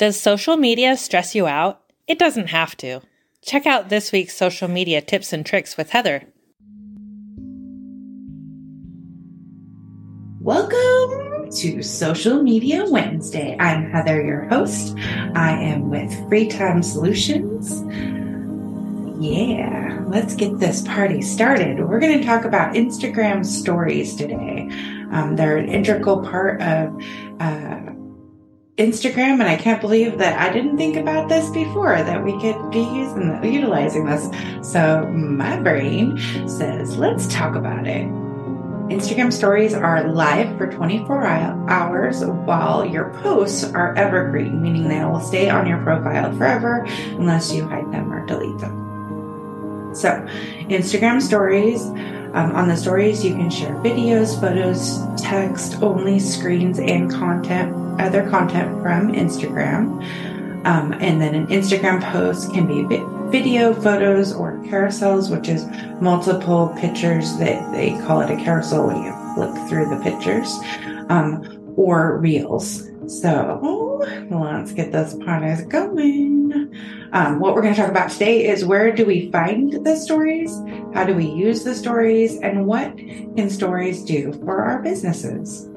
Does social media stress you out? It doesn't have to. Check out this week's social media tips and tricks with Heather. Welcome to Social Media Wednesday. I'm Heather, your host. I am with Free Time Solutions. Yeah, let's get this party started. We're going to talk about Instagram stories today. Um, they're an integral part of uh, Instagram, and I can't believe that I didn't think about this before that we could be using utilizing this. So my brain says, let's talk about it. Instagram stories are live for 24 hours while your posts are evergreen, meaning they will stay on your profile forever unless you hide them or delete them. So, Instagram stories. Um, on the stories, you can share videos, photos, text, only screens, and content, other content from Instagram. Um, and then an Instagram post can be video, photos, or carousels, which is multiple pictures that they call it a carousel when you flip through the pictures, um, or reels. So let's get this party going. Um, what we're going to talk about today is where do we find the stories? How do we use the stories? And what can stories do for our businesses?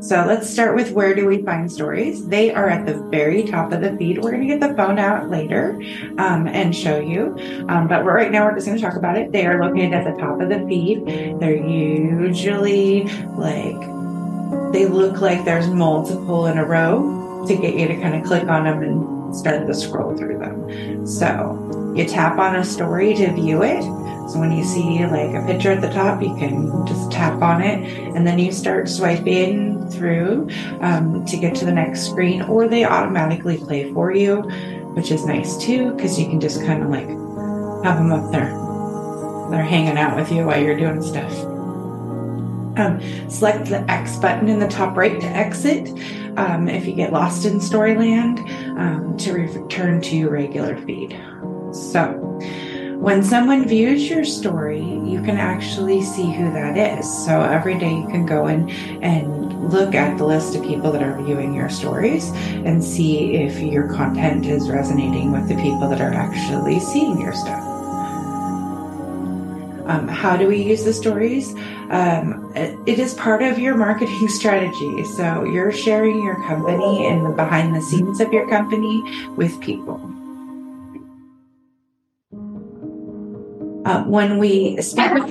So let's start with where do we find stories? They are at the very top of the feed. We're going to get the phone out later um, and show you. Um, but right now we're just going to talk about it. They are located at the top of the feed. They're usually like, they look like there's multiple in a row to get you to kind of click on them and start to scroll through them. So you tap on a story to view it so when you see like a picture at the top, you can just tap on it and then you start swiping through um, to get to the next screen, or they automatically play for you, which is nice too, because you can just kind of like have them up there. They're hanging out with you while you're doing stuff. Um, select the X button in the top right to exit um, if you get lost in Storyland um, to return to your regular feed. So, when someone views your story, you can actually see who that is. So every day you can go in and look at the list of people that are viewing your stories and see if your content is resonating with the people that are actually seeing your stuff. Um, how do we use the stories? Um, it is part of your marketing strategy. So you're sharing your company and the behind the scenes of your company with people. Uh, when we speak with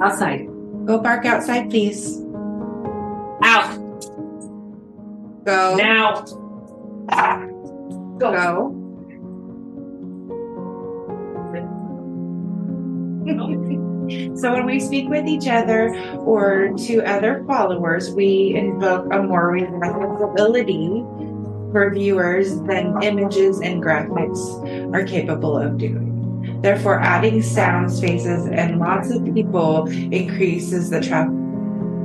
outside. Go bark outside, please. Out. Go. Now. Go. Go. so when we speak with each other or to other followers, we invoke a more responsibility for viewers than images and graphics are capable of doing. Therefore, adding sound spaces and lots of people increases the traffic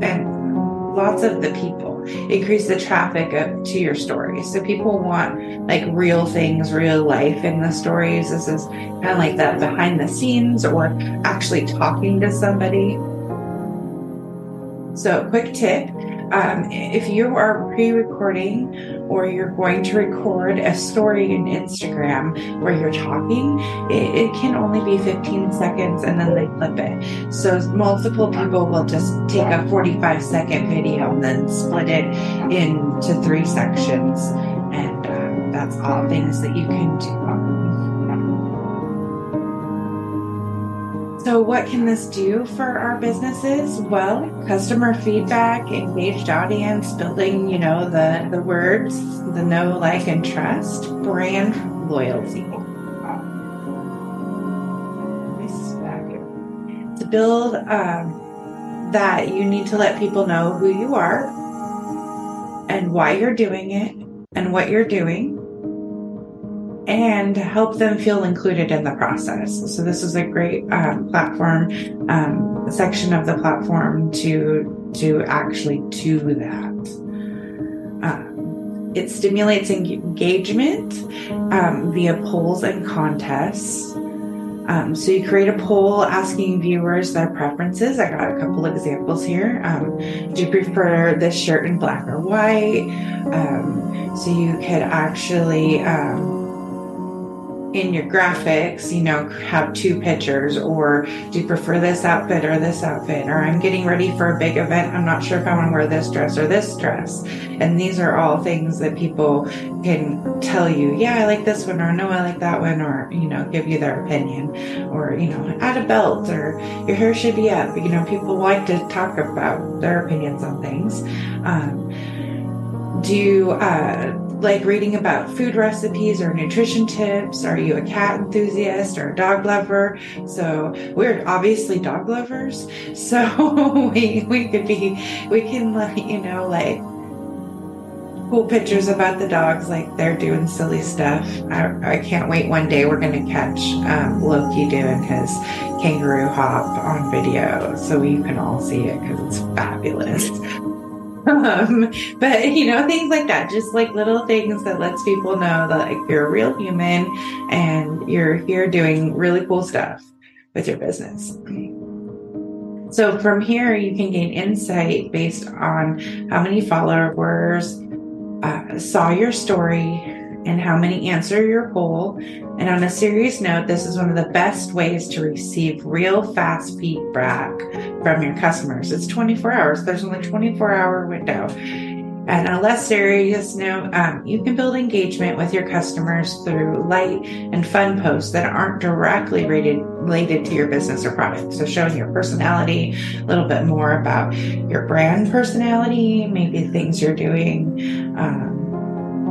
and lots of the people increase the traffic up to your stories. So people want like real things, real life in the stories. This is kind of like that behind the scenes or actually talking to somebody. So, quick tip um, if you are pre-recording or you're going to record a story in Instagram where you're talking, it, it, can only be 15 seconds and then they clip it. So multiple people will just take a 45 second video and then split it into three sections. And um, that's all things that you can do. So, what can this do for our businesses? Well, customer feedback, engaged audience, building, you know, the, the words, the know, like, and trust, brand loyalty. To build um, that, you need to let people know who you are and why you're doing it and what you're doing and help them feel included in the process. So this is a great um, platform um, section of the platform to to actually do that. Um, it stimulates engagement um, via polls and contests. Um, so you create a poll asking viewers their preferences. I got a couple examples here. Um, do you prefer this shirt in black or white? Um, so you could actually um, in your graphics, you know, have two pictures, or do you prefer this outfit or this outfit? Or I'm getting ready for a big event. I'm not sure if I want to wear this dress or this dress. And these are all things that people can tell you, yeah, I like this one, or no, I like that one, or, you know, give you their opinion, or, you know, add a belt, or your hair should be up. You know, people like to talk about their opinions on things. Um, do you, uh, like reading about food recipes or nutrition tips? Are you a cat enthusiast or a dog lover? So we're obviously dog lovers. So we we could be we can let you know like cool pictures about the dogs like they're doing silly stuff. I, I can't wait one day we're gonna catch um, Loki doing his kangaroo hop on video so you can all see it because it's fabulous. Um, but you know, things like that, just like little things that lets people know that like you're a real human and you're here doing really cool stuff with your business. So from here, you can gain insight based on how many followers uh, saw your story and how many answer your poll. And on a serious note, this is one of the best ways to receive real fast feedback from your customers. It's 24 hours. There's only 24 hour window. And a less serious note, um, you can build engagement with your customers through light and fun posts that aren't directly rated, related to your business or product. So showing your personality, a little bit more about your brand personality, maybe things you're doing. Um,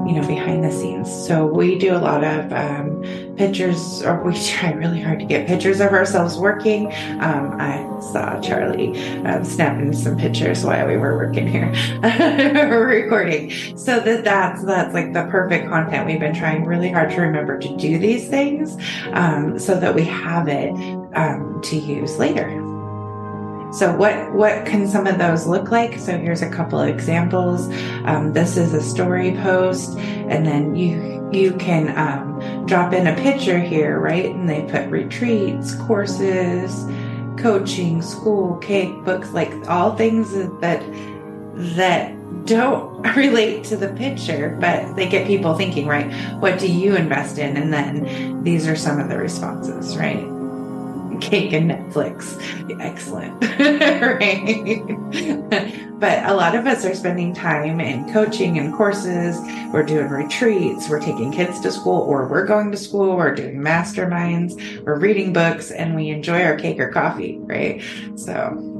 you know, behind the scenes. So we do a lot of um, pictures, or we try really hard to get pictures of ourselves working. Um, I saw Charlie um, snapping some pictures while we were working here, recording. So that that's that's like the perfect content. We've been trying really hard to remember to do these things um, so that we have it um, to use later. So what what can some of those look like? So here's a couple of examples. Um, this is a story post, and then you you can um, drop in a picture here, right? And they put retreats, courses, coaching, school, cake, books, like all things that that don't relate to the picture, but they get people thinking, right? What do you invest in? And then these are some of the responses, right? Cake and Netflix. Excellent. right. but a lot of us are spending time in coaching and courses. We're doing retreats. We're taking kids to school or we're going to school. We're doing masterminds. We're reading books and we enjoy our cake or coffee. Right. So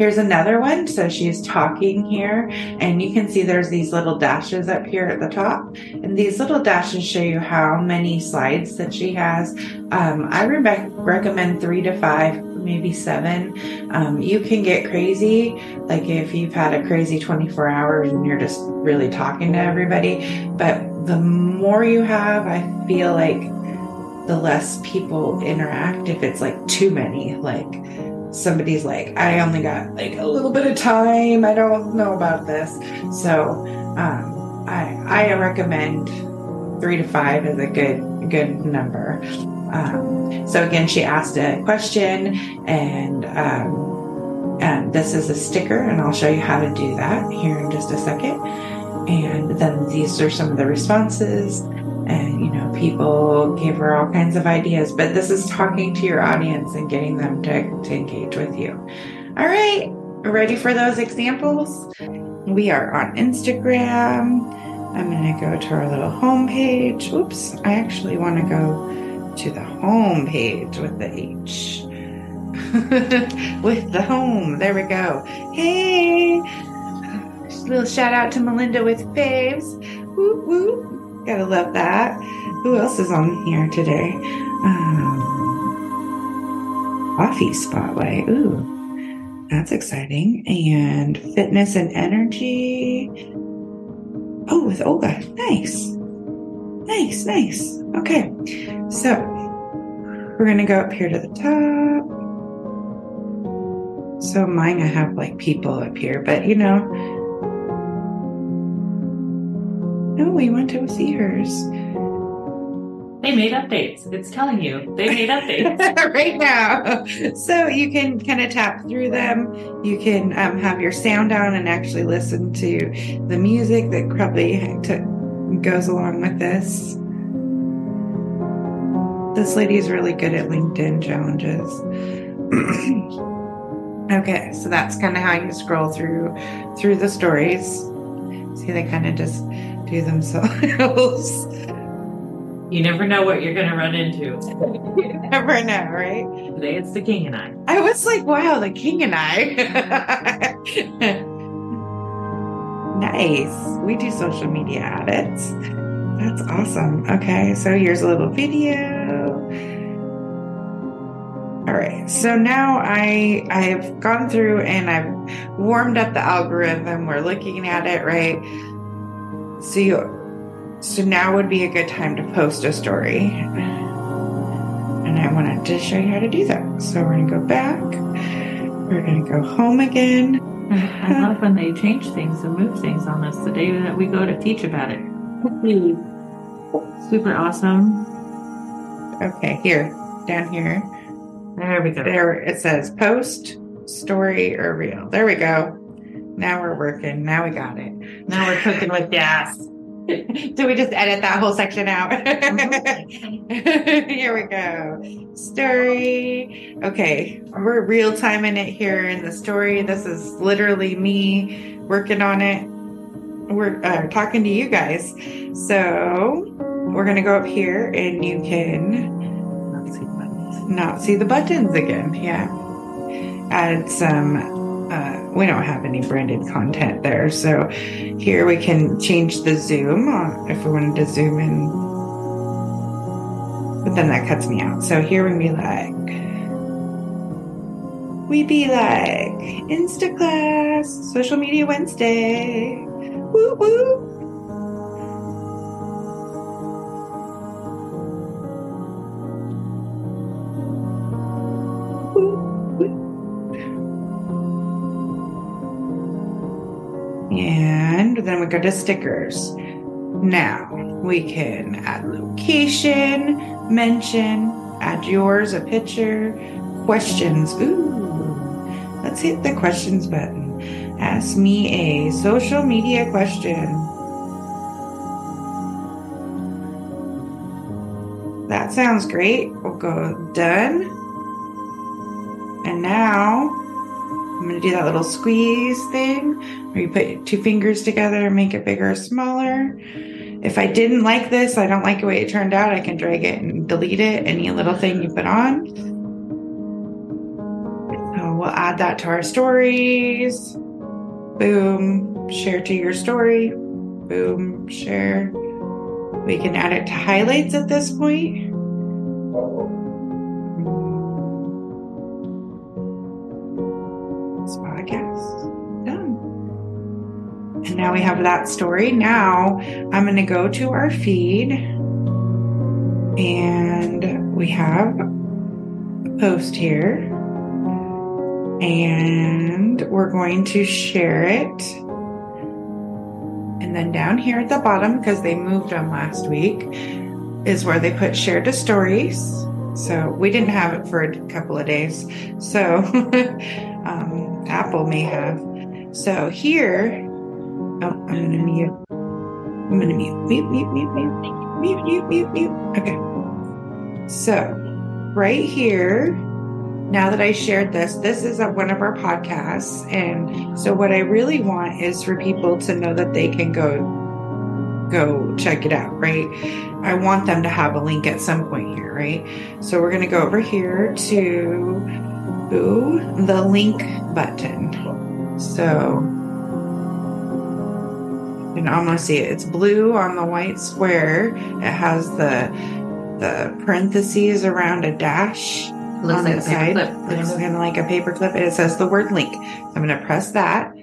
Here's another one. So she's talking here, and you can see there's these little dashes up here at the top. And these little dashes show you how many slides that she has. Um, I re- recommend three to five, maybe seven. Um, you can get crazy, like if you've had a crazy 24 hours and you're just really talking to everybody. But the more you have, I feel like the less people interact if it's like too many. Like, somebody's like, I only got like a little bit of time. I don't know about this. So um, I I recommend three to five is a good good number. Um, so again, she asked a question, and um, and this is a sticker, and I'll show you how to do that here in just a second. And then these are some of the responses and you know people gave her all kinds of ideas but this is talking to your audience and getting them to, to engage with you. All right ready for those examples? We are on instagram. I'm going to go to our little home page oops i actually want to go to the home page with the h. With the home there we go. Hey! Little shout out to melinda with faves. Woo woo Gotta love that. Who else is on here today? Um, coffee spotlight. Ooh, that's exciting. And fitness and energy. Oh, with Olga. Nice. Nice, nice. Okay. So we're to go up here to the top. So mine, I have like people up here, but you know, No, we went to see hers. They made updates. It's telling you they made updates. right now. So you can kind of tap through them. You can um, have your sound on and actually listen to the music that probably to, goes along with this. This lady is really good at LinkedIn challenges. okay, so that's kind of how you scroll through through the stories. See, they kind of just do themselves. you never know what you're going to run into. you never know, right? Today it's the king and I. I was like, wow, the king and I. nice. We do social media edits. That's awesome. Okay, so here's a little video. All right. So now I I've gone through and I've warmed up the algorithm. We're looking at it, right? So you so now would be a good time to post a story. And I wanted to show you how to do that. So we're going to go back. We're going to go home again. I love when they change things and move things on us the day that we go to teach about it. Super awesome. Okay, here, down here. There we go. There it says post, story, or reel. There we go. Now we're working. Now we got it. Now we're cooking with gas. Do we just edit that whole section out? here we go. Story. Okay, we're real time in it here in the story. This is literally me working on it. We're uh, talking to you guys. So we're going to go up here and you can Let's see what it is. not see the buttons again. Yeah. Add some, uh, we don't have any branded content there. So here we can change the zoom if we wanted to zoom in. But then that cuts me out. So here we be like, we be like Insta class, social media Wednesday. Woo woo. And then we go to stickers. Now we can add location, mention, add yours, a picture, questions. Ooh, let's hit the questions button. Ask me a social media question. That sounds great. We'll go done. And now I'm going to do that little squeeze thing where you put two fingers together and make it bigger or smaller. If I didn't like this, I don't like the way it turned out, I can drag it and delete it, any little thing you put on. So we'll add that to our stories. Boom, share to your story. Boom, share. We can add it to highlights at this point. Now we have that story. Now I'm going to go to our feed and we have a post here. And we're going to share it. And then down here at the bottom, because they moved them last week, is where they put share to stories. So we didn't have it for a couple of days. So um, Apple may have. So here, Oh, I'm going to mute. I'm going to mute. Mute, mute, mute, mute. Mute, mute, mute, mute. Okay. So, right here, now that I shared this, this is a, one of our podcasts. And so, what I really want is for people to know that they can go go check it out, right? I want them to have a link at some point here, right? So we're going to go over here to ooh, the link button. So you can almost see it. It's blue on the white square. It has the the parentheses around a dash Looks on like the side. paperclip. Kind of like a paper clip. It says the word link. So I'm going to press that.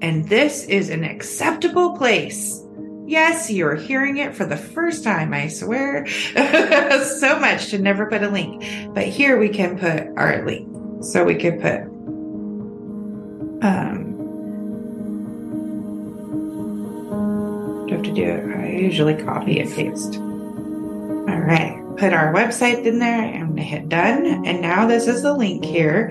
And this is an acceptable place. Yes, you're hearing it for the first time, I swear. so much to never put a link. But here we can put our link. So we could put um have to do it. I usually copy and paste. All right. put our website in there. I'm going to hit done. And now this is the link here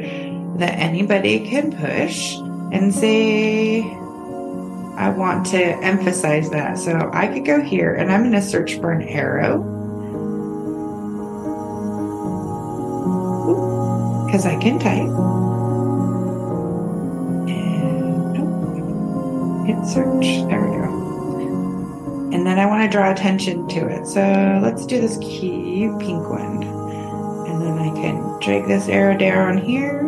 that anybody can push and say, I want to emphasize that. So I could go here and I'm going to search for an arrow. Because I can type. Search. There. And then I want to draw attention to it. So let's do this cute pink one. And then I can drag this arrow down here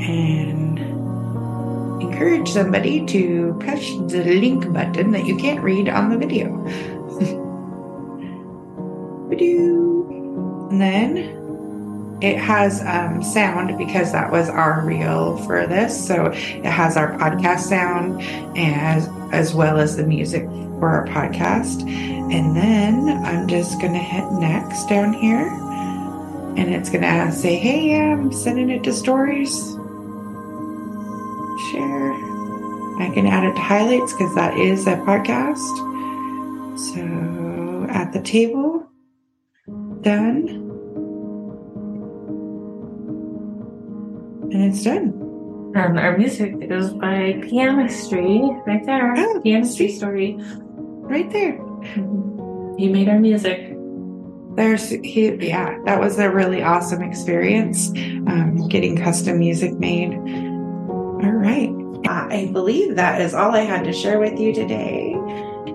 and encourage somebody to push the link button that you can't read on the video. and then it has um, sound because that was our reel for this. So it has our podcast sound as as well as the music for our podcast. And then I'm just going to hit next down here. And it's going to say, hey, I'm sending it to stories. Share. I can add it to highlights because that is a podcast. So at the table, done. And it's done. And our music is by Pianistry, right there. Oh, Pianistry story. Right there. He made our music. There's he yeah, that was a really awesome experience. Um, getting custom music made. All right. I believe that is all I had to share with you today.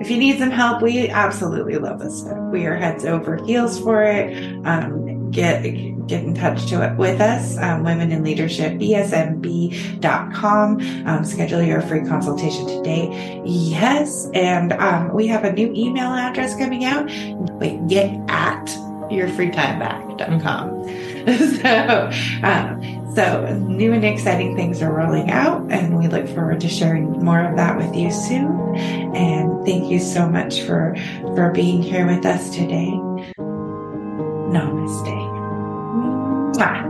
If you need some help, we absolutely love this stuff. We are heads over heels for it. Um, get get in touch to it with us, um, Women in Leadership, bsmb.com. Um, schedule your free consultation today. Yes, and um, we have a new email address coming out. Wait, get at your free time yourfreetimeback.com. so, um, so new and exciting things are rolling out, and we look forward to sharing more of that with you soon. And thank you so much for for being here with us today. Namaste. Mwah.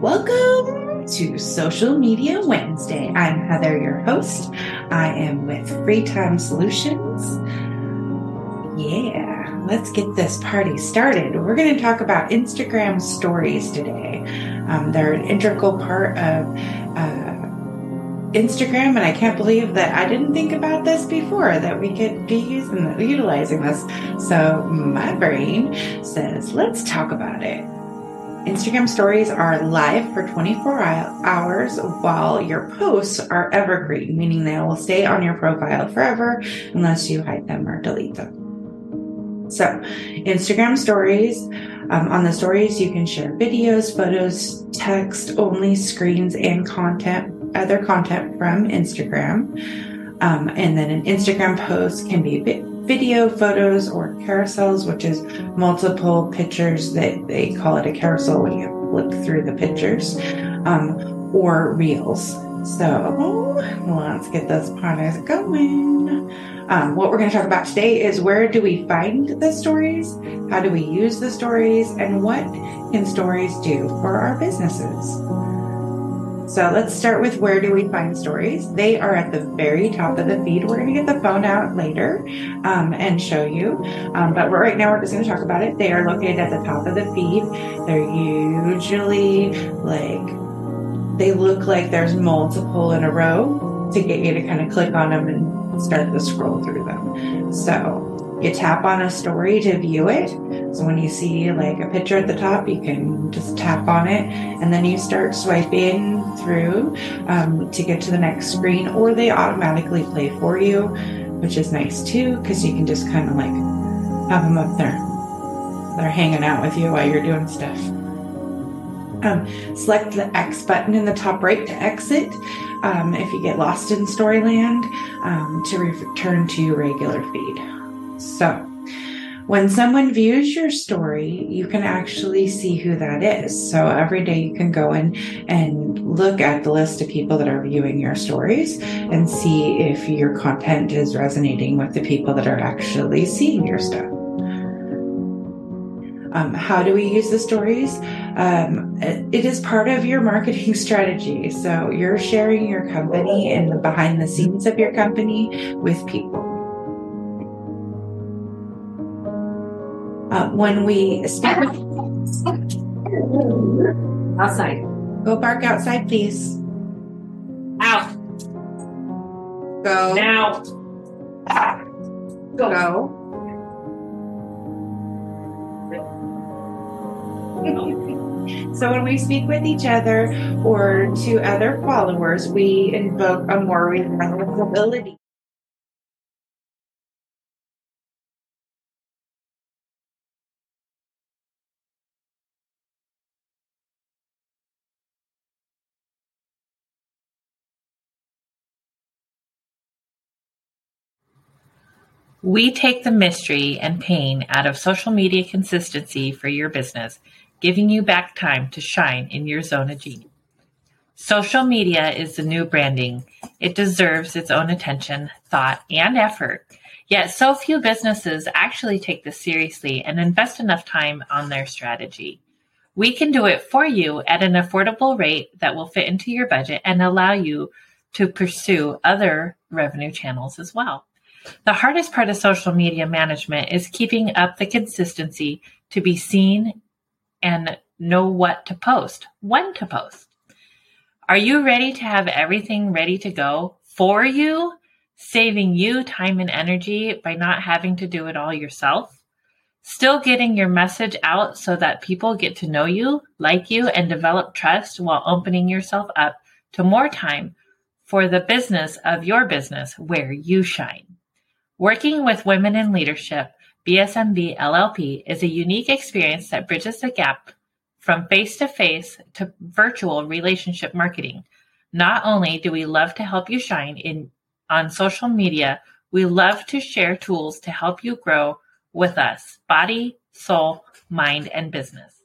Welcome to Social Media Wednesday. I'm Heather, your host. I am with Free Time Solutions. Yeah, let's get this party started. We're going to talk about Instagram stories today. Um, they're an integral part of uh, Instagram, and I can't believe that I didn't think about this before that we could be using utilizing this. So my brain says, let's talk about it. Instagram stories are live for 24 hours while your posts are evergreen, meaning they will stay on your profile forever unless you hide them or delete them. So, Instagram stories, um, on the stories, you can share videos, photos, text only, screens, and content, other content from Instagram. Um, and then an Instagram post can be video, photos, or carousels, which is multiple pictures that they call it a carousel when you flip through the pictures, um, or reels. So let's get this party going. Um, what we're going to talk about today is where do we find the stories? How do we use the stories? And what can stories do for our businesses? So let's start with where do we find stories? They are at the very top of the feed. We're going to get the phone out later um, and show you. Um, but right now we're just going to talk about it. They are located at the top of the feed. They're usually like, they look like there's multiple in a row to get you to kind of click on them and start to scroll through them. So you tap on a story to view it. So when you see like a picture at the top, you can just tap on it and then you start swiping through um, to get to the next screen, or they automatically play for you, which is nice too, because you can just kind of like have them up there. They're hanging out with you while you're doing stuff. Um, select the X button in the top right to exit um, if you get lost in Storyland um, to return to your regular feed. So, when someone views your story, you can actually see who that is. So every day you can go in and look at the list of people that are viewing your stories and see if your content is resonating with the people that are actually seeing your stuff. Um, how do we use the stories? Um, it is part of your marketing strategy. So you're sharing your company and the behind the scenes of your company with people. Uh, when we speak with, Outside. go bark outside, please. Out. Go. Now. Go. So when we speak with each other or to other followers, we invoke a more reliability. We take the mystery and pain out of social media consistency for your business, giving you back time to shine in your zone of genius. Social media is the new branding. It deserves its own attention, thought, and effort. Yet so few businesses actually take this seriously and invest enough time on their strategy. We can do it for you at an affordable rate that will fit into your budget and allow you to pursue other revenue channels as well. The hardest part of social media management is keeping up the consistency to be seen and know what to post, when to post. Are you ready to have everything ready to go for you, saving you time and energy by not having to do it all yourself? Still getting your message out so that people get to know you, like you, and develop trust while opening yourself up to more time for the business of your business where you shine. Working with women in leadership, BSMB LLP is a unique experience that bridges the gap from face to face to virtual relationship marketing. Not only do we love to help you shine in on social media, we love to share tools to help you grow with us, body, soul, mind, and business.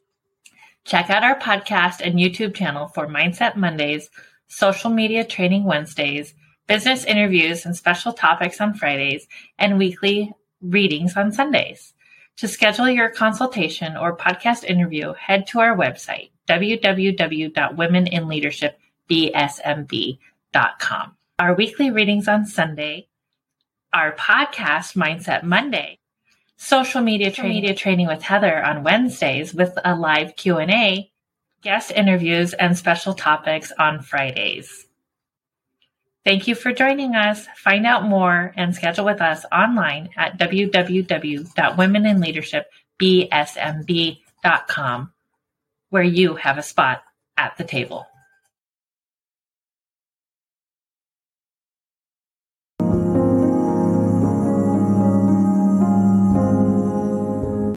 Check out our podcast and YouTube channel for Mindset Mondays, Social Media Training Wednesdays, business interviews and special topics on Fridays, and weekly readings on Sundays. To schedule your consultation or podcast interview, head to our website, www.womeninleadershipbsmb.com. Our weekly readings on Sunday, our podcast, Mindset Monday, social media, tra- media training with Heather on Wednesdays with a live Q&A, guest interviews, and special topics on Fridays. Thank you for joining us. Find out more and schedule with us online at www.womeninleadershipbsmb.com, where you have a spot at the table.